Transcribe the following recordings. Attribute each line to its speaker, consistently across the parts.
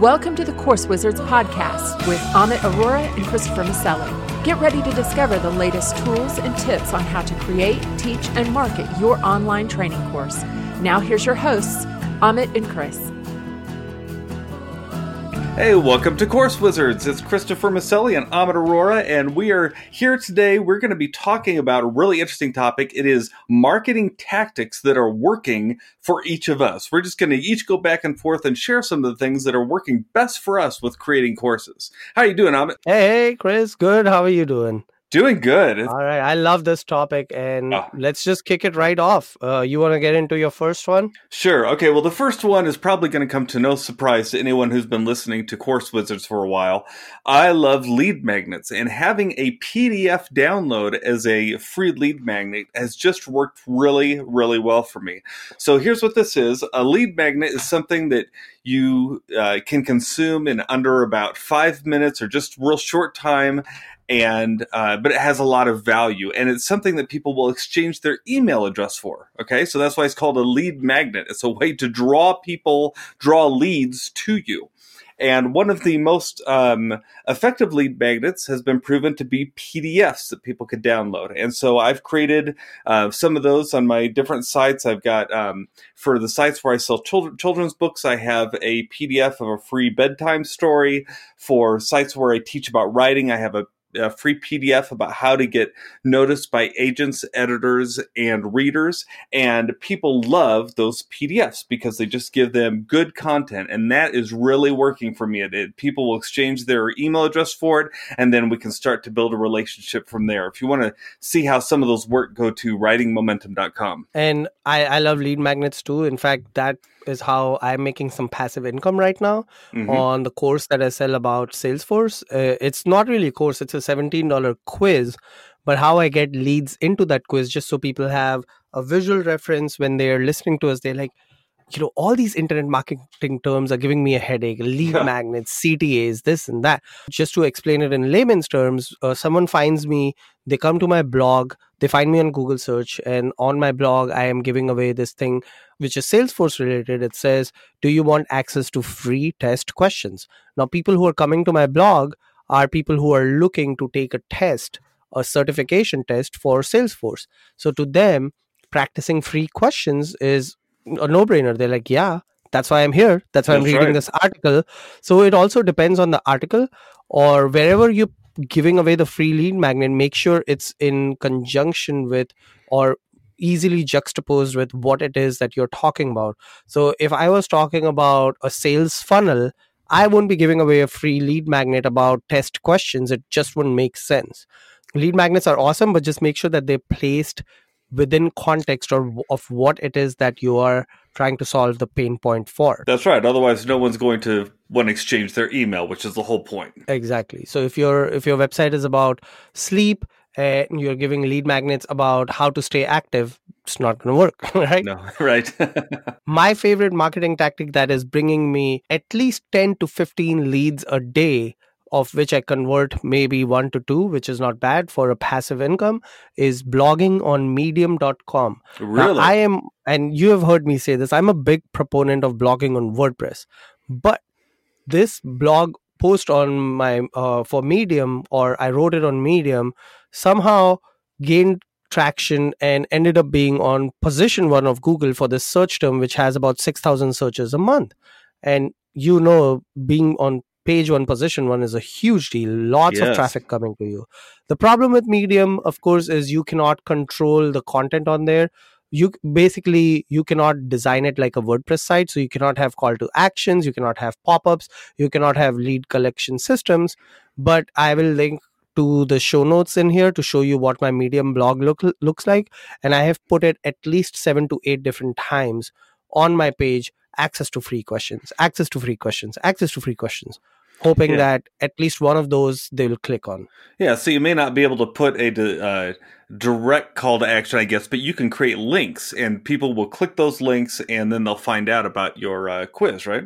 Speaker 1: Welcome to the Course Wizards podcast with Amit Aurora and Christopher Maselli. Get ready to discover the latest tools and tips on how to create, teach, and market your online training course. Now, here's your hosts, Amit and Chris.
Speaker 2: Hey, welcome to Course Wizards. It's Christopher Maselli and Amit Aurora, and we are here today. We're going to be talking about a really interesting topic. It is marketing tactics that are working for each of us. We're just going to each go back and forth and share some of the things that are working best for us with creating courses. How are you doing, Amit?
Speaker 3: Hey, Chris. Good. How are you doing?
Speaker 2: Doing good.
Speaker 3: All right. I love this topic and oh. let's just kick it right off. Uh, you want to get into your first one?
Speaker 2: Sure. Okay. Well, the first one is probably going to come to no surprise to anyone who's been listening to Course Wizards for a while. I love lead magnets and having a PDF download as a free lead magnet has just worked really, really well for me. So here's what this is. A lead magnet is something that you uh, can consume in under about five minutes or just real short time and uh, but it has a lot of value and it's something that people will exchange their email address for okay so that's why it's called a lead magnet it's a way to draw people draw leads to you and one of the most um, effective lead magnets has been proven to be PDFs that people could download. And so I've created uh, some of those on my different sites. I've got um, for the sites where I sell children, children's books, I have a PDF of a free bedtime story. For sites where I teach about writing, I have a a free PDF about how to get noticed by agents, editors, and readers. And people love those PDFs because they just give them good content. And that is really working for me. It, it, people will exchange their email address for it, and then we can start to build a relationship from there. If you want to see how some of those work, go to writingmomentum.com.
Speaker 3: And I, I love lead magnets too. In fact, that is how I'm making some passive income right now mm-hmm. on the course that I sell about Salesforce. Uh, it's not really a course, it's a $17 quiz, but how I get leads into that quiz just so people have a visual reference when they're listening to us. They're like, you know, all these internet marketing terms are giving me a headache. Lead magnets, CTAs, this and that. Just to explain it in layman's terms, uh, someone finds me, they come to my blog, they find me on Google search, and on my blog, I am giving away this thing which is Salesforce related. It says, Do you want access to free test questions? Now, people who are coming to my blog are people who are looking to take a test, a certification test for Salesforce. So to them, practicing free questions is a no brainer. They're like, yeah, that's why I'm here. That's why that's I'm reading right. this article. So it also depends on the article or wherever you're giving away the free lead magnet, make sure it's in conjunction with or easily juxtaposed with what it is that you're talking about. So if I was talking about a sales funnel, I won't be giving away a free lead magnet about test questions. It just wouldn't make sense. Lead magnets are awesome, but just make sure that they're placed within context or of what it is that you are trying to solve the pain point for.
Speaker 2: That's right. Otherwise, no one's going to want to exchange their email, which is the whole point.
Speaker 3: Exactly. So if your if your website is about sleep and you're giving lead magnets about how to stay active, it's not going to work, right?
Speaker 2: No, right.
Speaker 3: My favorite marketing tactic that is bringing me at least 10 to 15 leads a day of which I convert maybe one to two, which is not bad for a passive income, is blogging on medium.com.
Speaker 2: Really?
Speaker 3: Now, I am, and you have heard me say this, I'm a big proponent of blogging on WordPress. But this blog post on my, uh, for Medium, or I wrote it on Medium, somehow gained traction and ended up being on position one of Google for this search term, which has about 6,000 searches a month. And you know, being on page one position one is a huge deal lots yes. of traffic coming to you the problem with medium of course is you cannot control the content on there you basically you cannot design it like a wordpress site so you cannot have call to actions you cannot have pop-ups you cannot have lead collection systems but i will link to the show notes in here to show you what my medium blog look, looks like and i have put it at least 7 to 8 different times on my page access to free questions, access to free questions, access to free questions, hoping yeah. that at least one of those they will click on.
Speaker 2: Yeah, so you may not be able to put a uh, direct call to action, I guess, but you can create links and people will click those links and then they'll find out about your uh, quiz, right?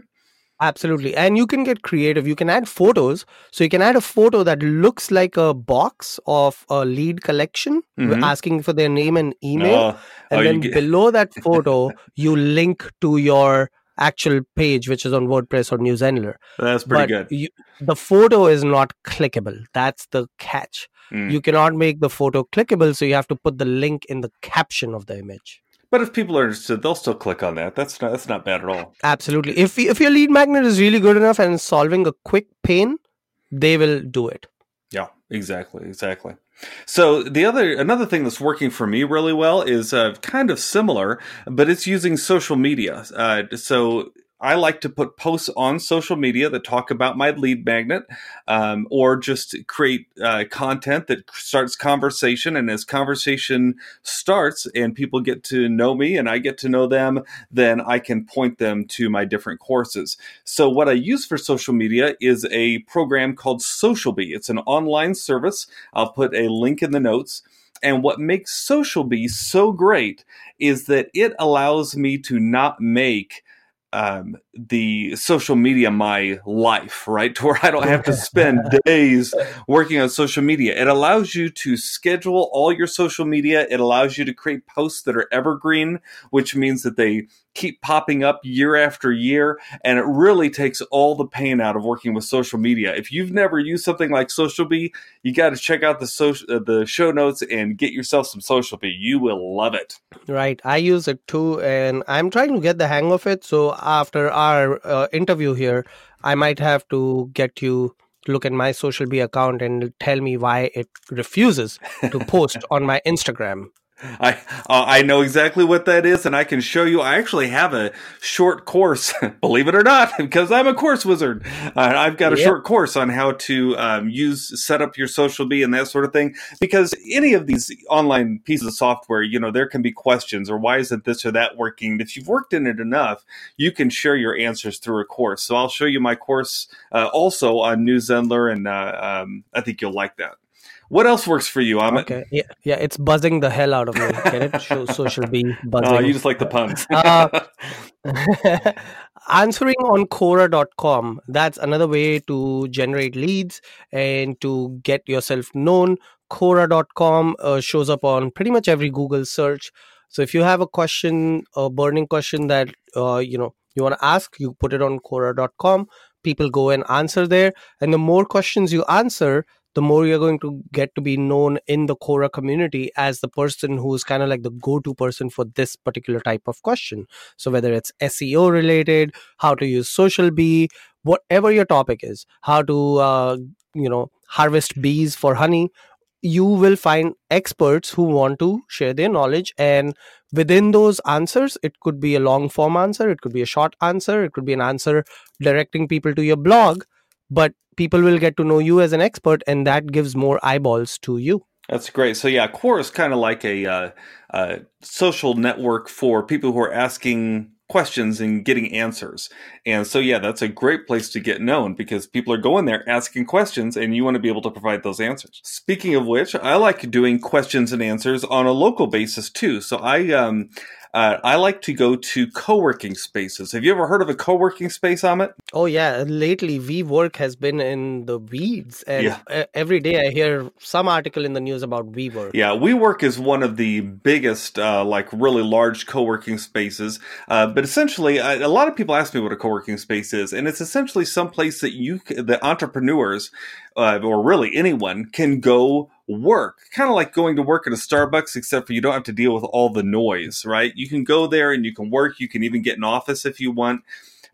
Speaker 3: Absolutely. And you can get creative. You can add photos. So you can add a photo that looks like a box of a lead collection mm-hmm. asking for their name and email. Oh, and oh, then get... below that photo, you link to your actual page which is on WordPress or New Zenler.
Speaker 2: That's pretty
Speaker 3: but
Speaker 2: good.
Speaker 3: You, the photo is not clickable. That's the catch.
Speaker 2: Mm.
Speaker 3: You cannot make the photo clickable, so you have to put the link in the caption of the image.
Speaker 2: But if people are interested, they'll still click on that. That's not that's not bad at all.
Speaker 3: Absolutely. If if your lead magnet is really good enough and solving a quick pain, they will do it.
Speaker 2: Yeah, exactly, exactly. So the other another thing that's working for me really well is uh, kind of similar, but it's using social media. Uh, so I like to put posts on social media that talk about my lead magnet, um, or just create uh, content that starts conversation. And as conversation starts and people get to know me and I get to know them, then I can point them to my different courses. So what I use for social media is a program called SocialBee. It's an online service. I'll put a link in the notes. And what makes SocialBee so great is that it allows me to not make um, the social media my life, right? To where I don't have to spend days working on social media. It allows you to schedule all your social media. It allows you to create posts that are evergreen, which means that they keep popping up year after year. And it really takes all the pain out of working with social media. If you've never used something like SocialBee, you got to check out the social, uh, the show notes and get yourself some SocialBee. You will love it.
Speaker 3: Right. I use it too, and I'm trying to get the hang of it. So after our uh, interview here, I might have to get you to look at my SocialBee account and tell me why it refuses to post on my Instagram.
Speaker 2: I uh, I know exactly what that is, and I can show you. I actually have a short course, believe it or not, because I'm a course wizard. Uh, I've got a yep. short course on how to um, use set up your SocialBee and that sort of thing. Because any of these online pieces of software, you know, there can be questions or why isn't this or that working. If you've worked in it enough, you can share your answers through a course. So I'll show you my course uh, also on New Zenler, and uh, um, I think you'll like that. What else works for you, Amit?
Speaker 3: Okay, yeah, yeah, it's buzzing the hell out of me. Get it? Show SocialBee buzzing.
Speaker 2: Oh, you just like the puns. uh,
Speaker 3: answering on Quora.com. That's another way to generate leads and to get yourself known. Quora.com uh, shows up on pretty much every Google search. So if you have a question, a burning question that uh, you know you want to ask, you put it on Quora.com. People go and answer there, and the more questions you answer, the more you're going to get to be known in the Quora community as the person who's kind of like the go-to person for this particular type of question. So whether it's SEO related, how to use SocialBee, whatever your topic is, how to uh, you know harvest bees for honey, you will find experts who want to share their knowledge and within those answers it could be a long form answer it could be a short answer it could be an answer directing people to your blog but people will get to know you as an expert and that gives more eyeballs to you.
Speaker 2: That's great. So yeah Quora is kind of like a uh, uh, social network for people who are asking questions and getting answers. And so yeah that's a great place to get known because people are going there asking questions and you want to be able to provide those answers. Speaking of which i like doing questions and answers on a local basis too. So i um, uh, I like to go to co-working spaces. Have you ever heard of a co-working space, Amit?
Speaker 3: Oh yeah, lately WeWork has been in the weeds, and yeah. every day I hear some article in the news about WeWork.
Speaker 2: Yeah, WeWork is one of the biggest, uh, like really large co-working spaces. Uh, but essentially, a lot of people ask me what a co-working space is, and it's essentially some place that you, the entrepreneurs, uh, or really anyone, can go work. Kind of like going to work at a Starbucks, except for you don't have to deal with all the noise, right? You can go there and you can work. You can even get an office if you want.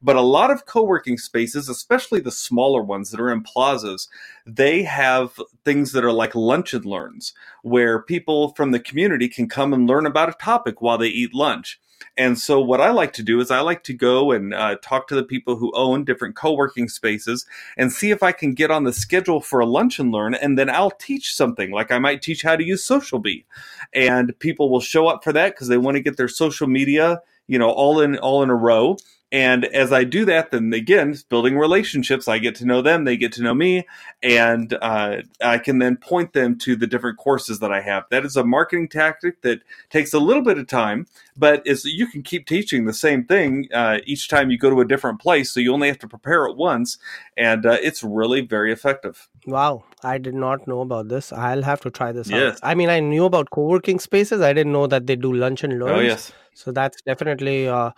Speaker 2: But a lot of co working spaces, especially the smaller ones that are in plazas, they have things that are like lunch and learns, where people from the community can come and learn about a topic while they eat lunch. And so, what I like to do is I like to go and uh, talk to the people who own different co working spaces and see if I can get on the schedule for a lunch and learn. And then I'll teach something. Like I might teach how to use SocialBee. And people will show up for that because they want to get their social media, you know, all in all in a row. And as I do that, then again, building relationships, I get to know them, they get to know me, and uh, I can then point them to the different courses that I have. That is a marketing tactic that takes a little bit of time, but is you can keep teaching the same thing uh, each time you go to a different place, so you only have to prepare it once, and uh, it's really very effective.
Speaker 3: Wow, I did not know about this. I'll have to try this
Speaker 2: yes.
Speaker 3: out. I mean, I knew about co-working spaces. I didn't know that they do lunch and learn.
Speaker 2: Oh yes.
Speaker 3: So that's definitely uh,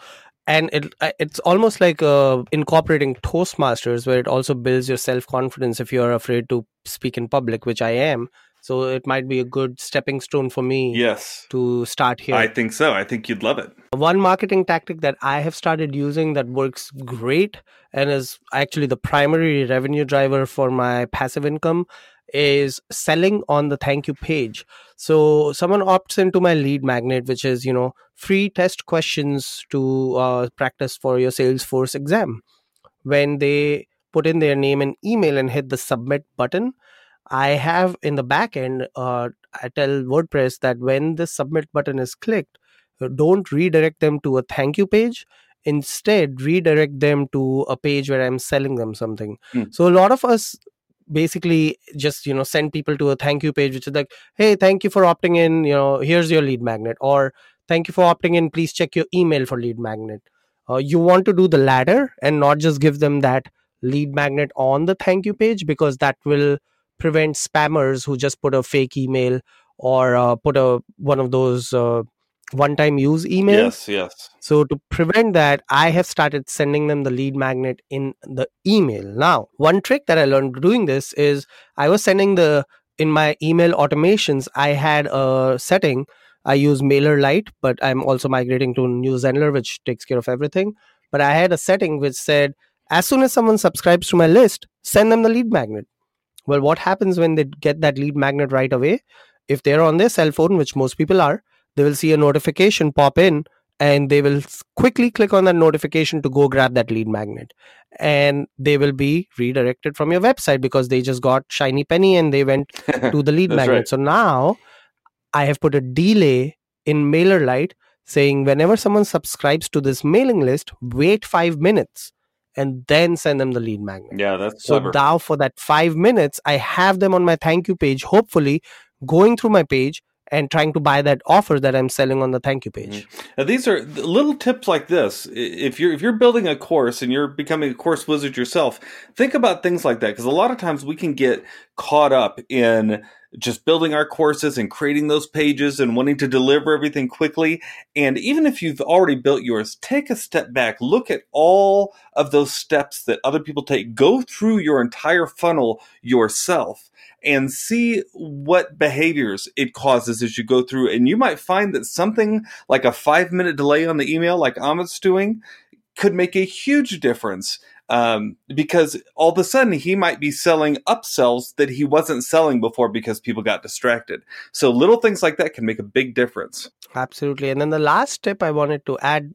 Speaker 3: and it uh, it's almost like uh, incorporating toastmasters where it also builds your self confidence if you're afraid to speak in public which i am. So it might be a good stepping stone for me
Speaker 2: yes.
Speaker 3: to start here.
Speaker 2: I think so. I think you'd love it.
Speaker 3: One marketing tactic that i have started using that works great and is actually the primary revenue driver for my passive income is selling on the thank you page. So someone opts into my lead magnet which is you know free test questions to uh, practice for your salesforce exam. When they put in their name and email and hit the submit button i have in the back end uh, i tell wordpress that when the submit button is clicked uh, don't redirect them to a thank you page. Instead redirect them to a page where i'm selling them something. Mm. so a lot of us basically just you know send people to a thank you page which is like hey thank you for opting in you know here's your lead magnet or thank you for opting in please check your email for lead magnet. Uh, you want to do the latter and not just give them that lead magnet on the thank you page because that will prevent spammers who just put a fake email or uh, put a one of those uh, one time use email.
Speaker 2: Yes, yes.
Speaker 3: So to prevent that, I have started sending them the lead magnet in the email. Now, one trick that I learned doing this is I was sending the in my email automations, I had a setting. I use MailerLite, but I'm also migrating to New Newsendler, which takes care of everything. But I had a setting which said, as soon as someone subscribes to my list, send them the lead magnet. Well, what happens when they get that lead magnet right away? If they're on their cell phone, which most people are, they will see a notification pop in and they will quickly click on that notification to go grab that lead magnet and they will be redirected from your website because they just got shiny penny and they went to the lead magnet right. so now i have put a delay in mailerlite saying whenever someone subscribes to this mailing list wait 5 minutes and then send them the lead magnet
Speaker 2: yeah that's
Speaker 3: so
Speaker 2: clever.
Speaker 3: now for that 5 minutes i have them on my thank you page hopefully going through my page and trying to buy that offer that I'm selling on the thank you page.
Speaker 2: Mm-hmm. Now, these are little tips like this. If you're if you're building a course and you're becoming a course wizard yourself, think about things like that because a lot of times we can get caught up in just building our courses and creating those pages and wanting to deliver everything quickly. And even if you've already built yours, take a step back, look at all of those steps that other people take, go through your entire funnel yourself and see what behaviors it causes as you go through. And you might find that something like a five minute delay on the email, like Amit's doing, could make a huge difference um, because all of a sudden he might be selling upsells that he wasn't selling before because people got distracted. So little things like that can make a big difference.
Speaker 3: Absolutely. And then the last tip I wanted to add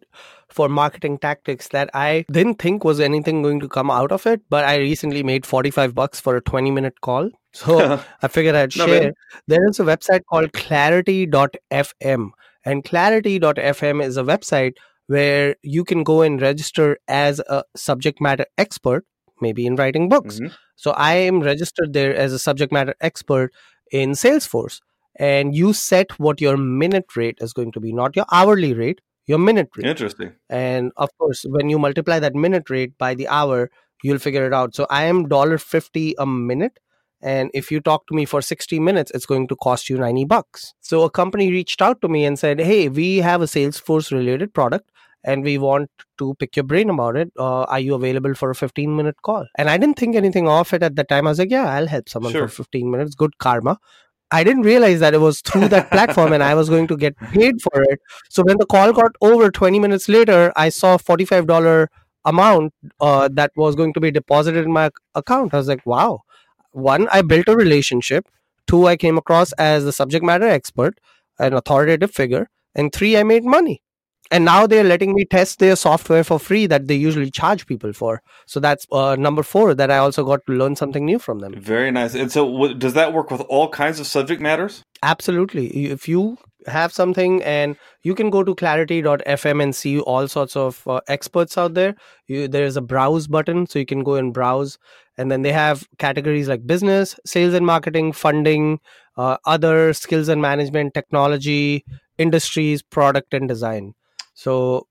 Speaker 3: for marketing tactics that I didn't think was anything going to come out of it, but I recently made 45 bucks for a 20 minute call. So I figured I'd share. there is a website called clarity.fm and clarity.fm is a website where you can go and register as a subject matter expert, maybe in writing books. Mm-hmm. So I am registered there as a subject matter expert in Salesforce. And you set what your minute rate is going to be, not your hourly rate, your minute rate.
Speaker 2: Interesting.
Speaker 3: And of course, when you multiply that minute rate by the hour, you'll figure it out. So I am $1.50 a minute and if you talk to me for 60 minutes it's going to cost you 90 bucks so a company reached out to me and said hey we have a salesforce related product and we want to pick your brain about it uh, are you available for a 15 minute call and i didn't think anything of it at the time i was like yeah i'll help someone sure. for 15 minutes good karma I didn't realize that it was through that platform and I was going to get paid for it. So when the call got over 20 minutes later, I saw $45 amount uh, that was going to be deposited in my account. I was like, wow, one, I built a relationship. Two, I came across as a subject matter expert, an authoritative figure. And three, I made money. And now they're letting me test their software for free that they usually charge people for. So that's uh, number four that I also got to learn something new from them.
Speaker 2: Very nice. And so, w- does that work with all kinds of subject matters?
Speaker 3: Absolutely. If you have something and you can go to clarity.fm and see all sorts of uh, experts out there you, there's a browse button so you can go and browse and then they have categories like business sales and marketing funding uh, other skills and management technology industries product and design so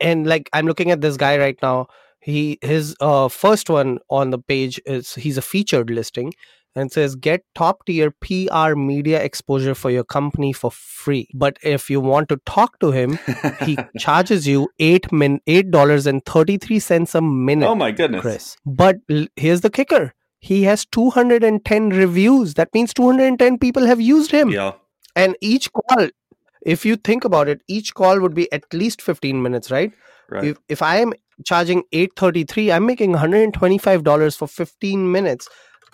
Speaker 3: and like i'm looking at this guy right now he his uh, first one on the page is he's a featured listing and says get top tier PR media exposure for your company for free. But if you want to talk to him, he charges you eight min eight dollars and thirty three cents a minute.
Speaker 2: Oh my goodness,
Speaker 3: Chris! But l- here's the kicker: he has two hundred and ten reviews. That means two hundred and ten people have used him.
Speaker 2: Yeah,
Speaker 3: And each call, if you think about it, each call would be at least fifteen minutes, right?
Speaker 2: right.
Speaker 3: If if I am charging eight thirty three, I'm making one hundred and twenty five dollars for fifteen minutes.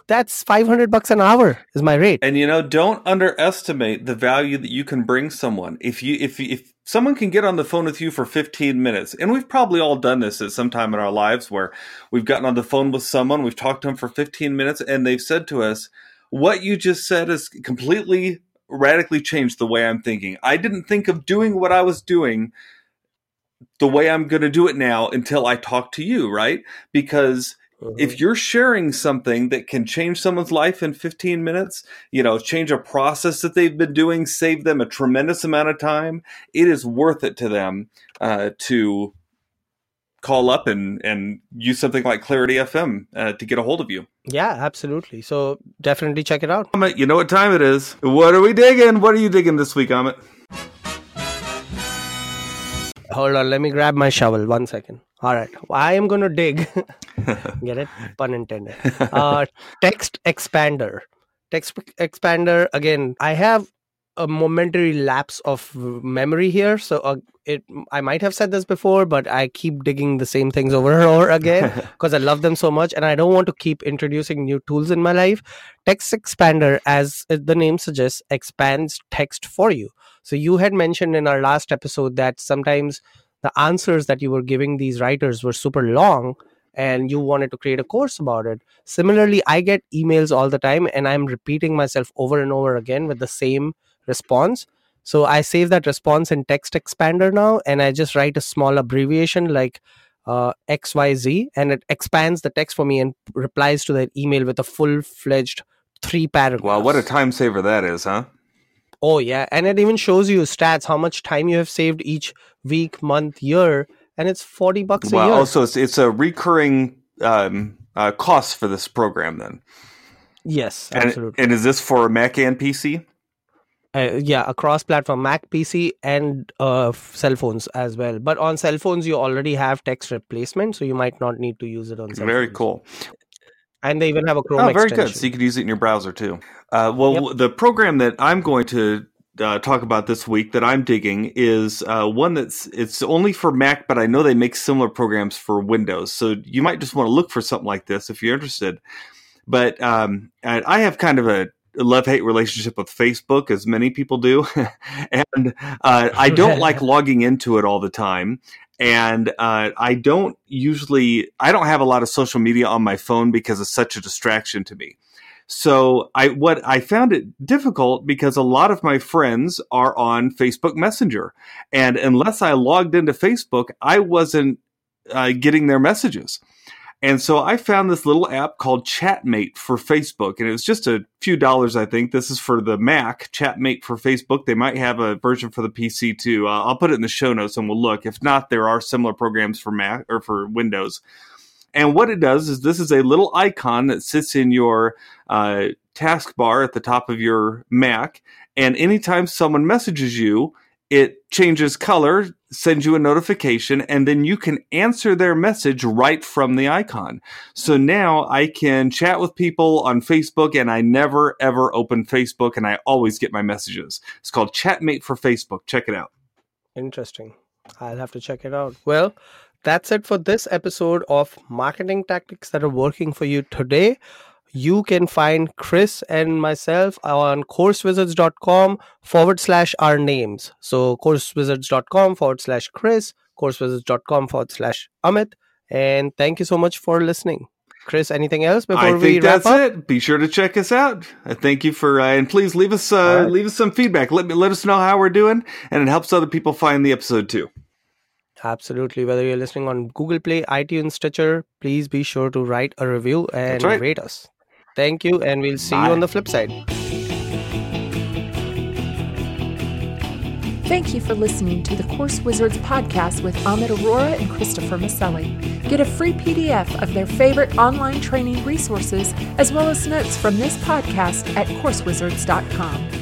Speaker 3: That's five hundred bucks an hour is my rate.
Speaker 2: And you know, don't underestimate the value that you can bring someone. If you if if someone can get on the phone with you for 15 minutes, and we've probably all done this at some time in our lives where we've gotten on the phone with someone, we've talked to them for 15 minutes, and they've said to us, "What you just said is completely radically changed the way I'm thinking. I didn't think of doing what I was doing." The way I'm going to do it now until I talk to you, right? Because if you're sharing something that can change someone's life in 15 minutes, you know, change a process that they've been doing, save them a tremendous amount of time, it is worth it to them uh, to call up and, and use something like Clarity FM uh, to get a hold of you.
Speaker 3: yeah, absolutely. So definitely check it out.
Speaker 2: Amit, you know what time it is. What are we digging? What are you digging this week, Amit?
Speaker 3: Hold on, let me grab my shovel. One second. All right, I am gonna dig. Get it? Pun intended. Uh, TextExpander. Text expander. Again, I have a momentary lapse of memory here, so uh, it. I might have said this before, but I keep digging the same things over and over again because I love them so much, and I don't want to keep introducing new tools in my life. TextExpander, as the name suggests, expands text for you. So you had mentioned in our last episode that sometimes the answers that you were giving these writers were super long and you wanted to create a course about it. Similarly, I get emails all the time and I'm repeating myself over and over again with the same response. So I save that response in TextExpander now and I just write a small abbreviation like uh, XYZ and it expands the text for me and replies to that email with a full fledged three paragraphs.
Speaker 2: Wow, what a time saver that is, huh?
Speaker 3: Oh yeah, and it even shows you stats how much time you have saved each week, month, year, and it's forty bucks a
Speaker 2: Wow.
Speaker 3: year.
Speaker 2: Also, it's, it's a recurring um, uh, cost for this program then.
Speaker 3: yes,
Speaker 2: And,
Speaker 3: absolutely.
Speaker 2: and is this for Mac and PC?
Speaker 3: Uh, yeah, across platform, Mac, PC, and uh, cell phones as well. But on cell phones, you already have text replacement, so you might not need to use it on. Cell
Speaker 2: Very
Speaker 3: phones.
Speaker 2: cool.
Speaker 3: And they even have a Chrome
Speaker 2: Oh, very
Speaker 3: extension.
Speaker 2: good. So you could use it in your browser too. Uh, well, the program that I'm going to uh, talk about this week that I'm digging is uh, one that's it's only for Mac, but I know they make similar programs for Windows. So you might just want to look for something like this if you're interested. But um, I I have kind of a love hate relationship with Facebook, as many people do, and uh, I don't like logging into it all the time and uh, I don't usually I don't have a lot of social media on my phone because it's such a distraction to me. So I what I found it difficult because a lot of my friends are on Facebook Messenger, and unless I logged into Facebook, I wasn't uh, getting their messages. And so I found this little app called Chatmate for Facebook, and it was just a few dollars, I think. This is for the Mac, Chatmate for Facebook. They might have a version for the PC too. Uh, I'll put it in the show notes and we'll look. If not, there are similar programs for Mac or for Windows. And what it does is this is a little icon that sits in your uh, taskbar at the top of your Mac. And anytime someone messages you, it changes color, sends you a notification, and then you can answer their message right from the icon. So now I can chat with people on Facebook, and I never ever open Facebook, and I always get my messages. It's called Chatmate for Facebook. Check it out.
Speaker 3: Interesting. I'll have to check it out. Well, that's it for this episode of Marketing Tactics that are working for you today. You can find Chris and myself on coursewizards.com forward slash our names. So, coursewizards.com forward slash Chris, coursewizards.com forward slash Amit. And thank you so much for listening. Chris, anything else before
Speaker 2: I
Speaker 3: we
Speaker 2: think
Speaker 3: wrap
Speaker 2: that's
Speaker 3: up?
Speaker 2: it. Be sure to check us out. Thank you for, uh, and please leave us uh,
Speaker 3: right.
Speaker 2: leave us some feedback. Let me let us know how we're doing, and it helps other people find the episode too.
Speaker 3: Absolutely. Whether you're listening on Google Play, iTunes, Stitcher, please be sure to write a review and
Speaker 2: right.
Speaker 3: rate us. Thank you, and we'll see
Speaker 2: Bye.
Speaker 3: you on the flip side.
Speaker 1: Thank you for listening to the Course Wizards podcast with Amit Aurora and Christopher Maselli. Get a free PDF of their favorite online training resources as well as notes from this podcast at CourseWizards.com.